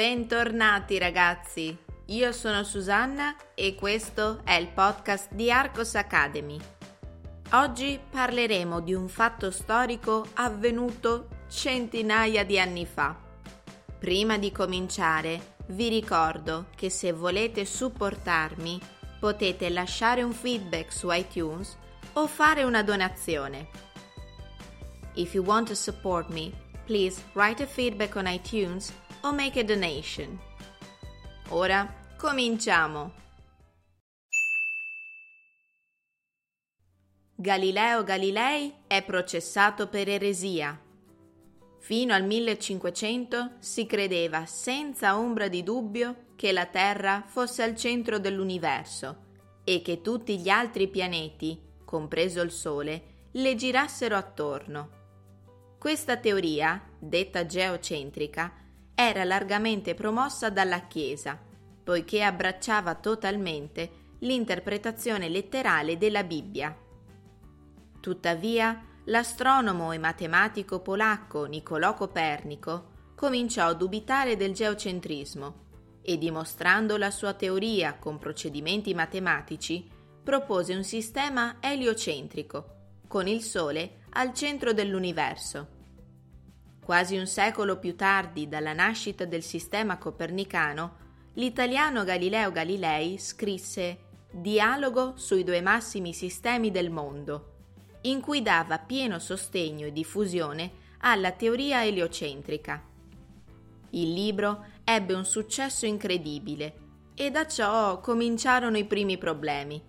Bentornati ragazzi, io sono Susanna e questo è il podcast di Arcos Academy. Oggi parleremo di un fatto storico avvenuto centinaia di anni fa. Prima di cominciare, vi ricordo che se volete supportarmi potete lasciare un feedback su iTunes o fare una donazione. If you want to support me, please write a feedback on iTunes or make a donation. Ora cominciamo! Galileo Galilei è processato per eresia. Fino al 1500 si credeva senza ombra di dubbio che la Terra fosse al centro dell'universo e che tutti gli altri pianeti, compreso il Sole, le girassero attorno. Questa teoria, detta geocentrica, era largamente promossa dalla Chiesa, poiché abbracciava totalmente l'interpretazione letterale della Bibbia. Tuttavia, l'astronomo e matematico polacco Niccolò Copernico cominciò a dubitare del geocentrismo e dimostrando la sua teoria con procedimenti matematici, propose un sistema eliocentrico, con il Sole al centro dell'universo. Quasi un secolo più tardi dalla nascita del sistema copernicano, l'italiano Galileo Galilei scrisse Dialogo sui due massimi sistemi del mondo, in cui dava pieno sostegno e diffusione alla teoria eliocentrica. Il libro ebbe un successo incredibile e da ciò cominciarono i primi problemi.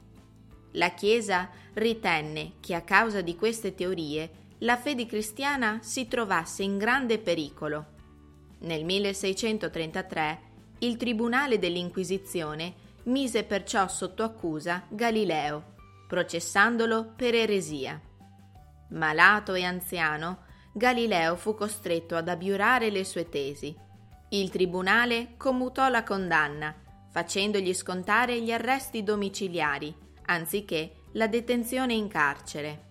La Chiesa ritenne che a causa di queste teorie la fede cristiana si trovasse in grande pericolo. Nel 1633 il Tribunale dell'Inquisizione mise perciò sotto accusa Galileo, processandolo per eresia. Malato e anziano, Galileo fu costretto ad abiurare le sue tesi. Il tribunale commutò la condanna, facendogli scontare gli arresti domiciliari, anziché la detenzione in carcere.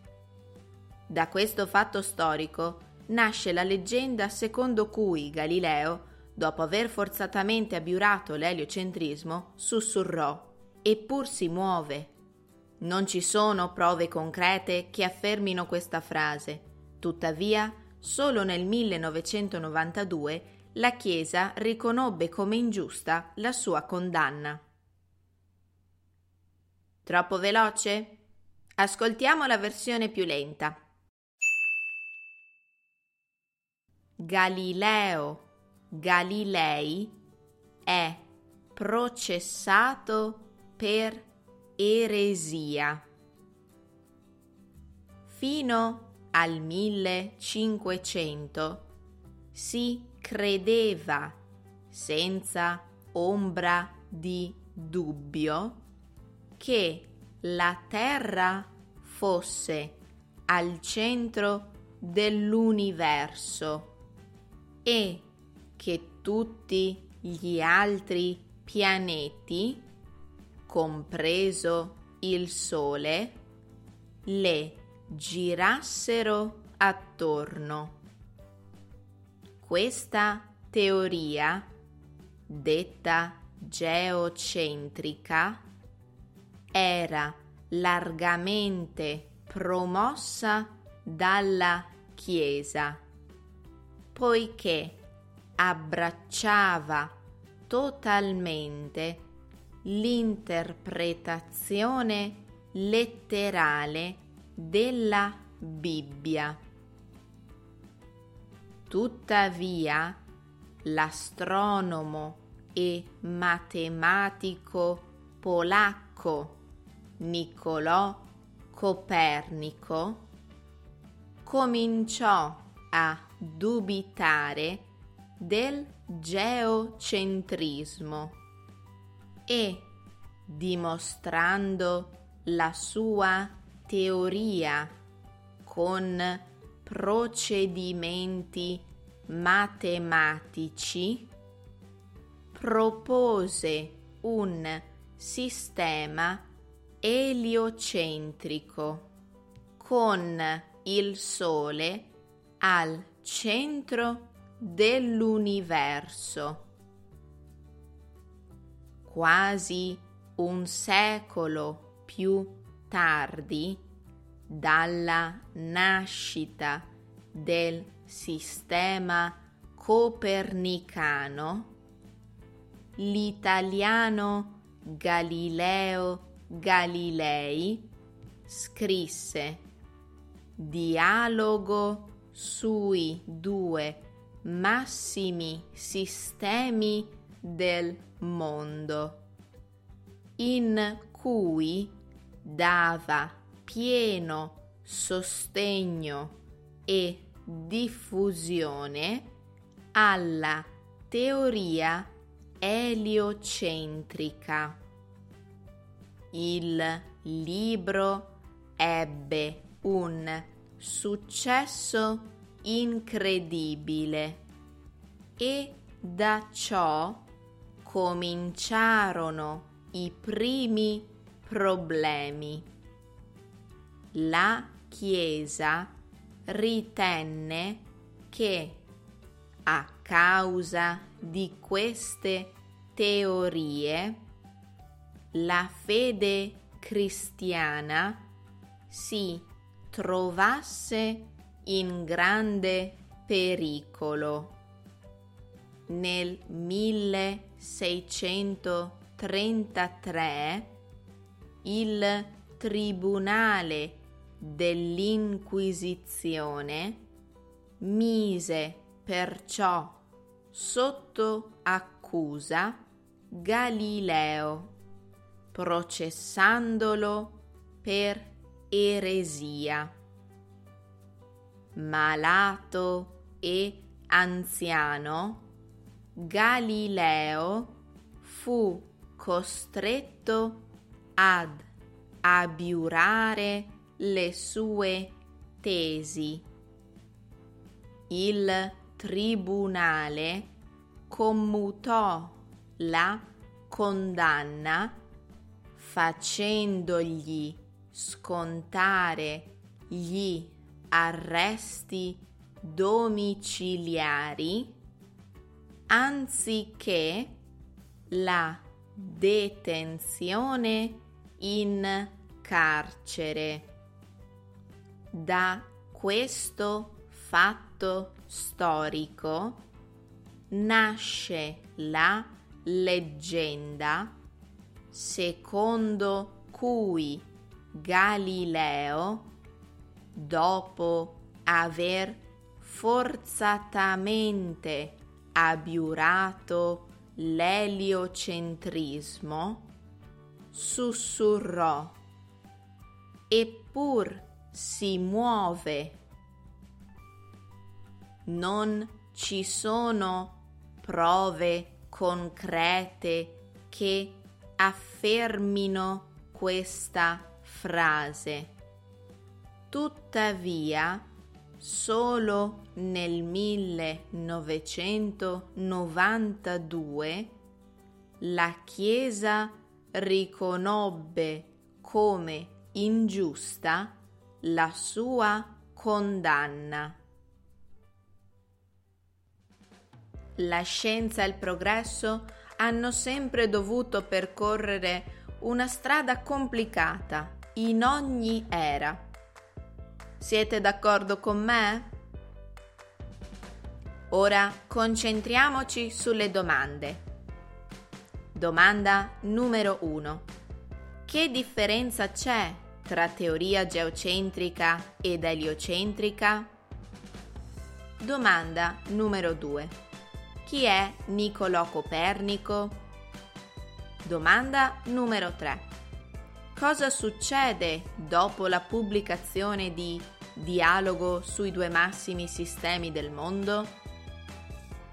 Da questo fatto storico nasce la leggenda secondo cui Galileo, dopo aver forzatamente abiurato l'eliocentrismo, sussurrò Eppur si muove. Non ci sono prove concrete che affermino questa frase, tuttavia solo nel 1992 la Chiesa riconobbe come ingiusta la sua condanna. Troppo veloce? Ascoltiamo la versione più lenta. Galileo Galilei è processato per eresia. Fino al 1500 si credeva senza ombra di dubbio che la Terra fosse al centro dell'universo e che tutti gli altri pianeti, compreso il Sole, le girassero attorno. Questa teoria, detta geocentrica, era largamente promossa dalla Chiesa poiché abbracciava totalmente l'interpretazione letterale della Bibbia. Tuttavia, l'astronomo e matematico polacco Niccolò Copernico cominciò a dubitare del geocentrismo e dimostrando la sua teoria con procedimenti matematici, propose un sistema eliocentrico con il Sole al centro dell'universo. Quasi un secolo più tardi dalla nascita del sistema copernicano, l'italiano Galileo Galilei scrisse Dialogo sui due massimi sistemi del mondo, in cui dava pieno sostegno e diffusione alla teoria eliocentrica. Il libro ebbe un successo incredibile e da ciò cominciarono i primi problemi. La Chiesa ritenne che a causa di queste teorie la fede cristiana si trovasse in grande pericolo. Nel 1633 il tribunale dell'Inquisizione mise perciò sotto accusa Galileo, processandolo per eresia. Malato e anziano, Galileo fu costretto ad abiurare le sue tesi. Il tribunale commutò la condanna facendogli scontare gli arresti domiciliari anziché la detenzione in carcere. Da questo fatto storico nasce la leggenda secondo cui Galileo, dopo aver forzatamente abiurato l'eliocentrismo, sussurrò, eppur si muove. Non ci sono prove concrete che affermino questa frase. Tuttavia, solo nel 1992 la Chiesa riconobbe come ingiusta la sua condanna. La scienza e il progresso hanno sempre dovuto percorrere una strada complicata in ogni era. Siete d'accordo con me? Ora concentriamoci sulle domande. Domanda numero 1. Che differenza c'è tra teoria geocentrica ed eliocentrica? Domanda numero 2. Chi è Niccolò Copernico? Domanda numero 3. Cosa succede dopo la pubblicazione di Dialogo sui due massimi sistemi del mondo?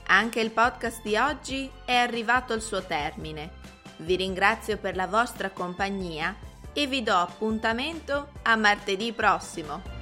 Anche il podcast di oggi è arrivato al suo termine. Vi ringrazio per la vostra compagnia e vi do appuntamento a martedì prossimo.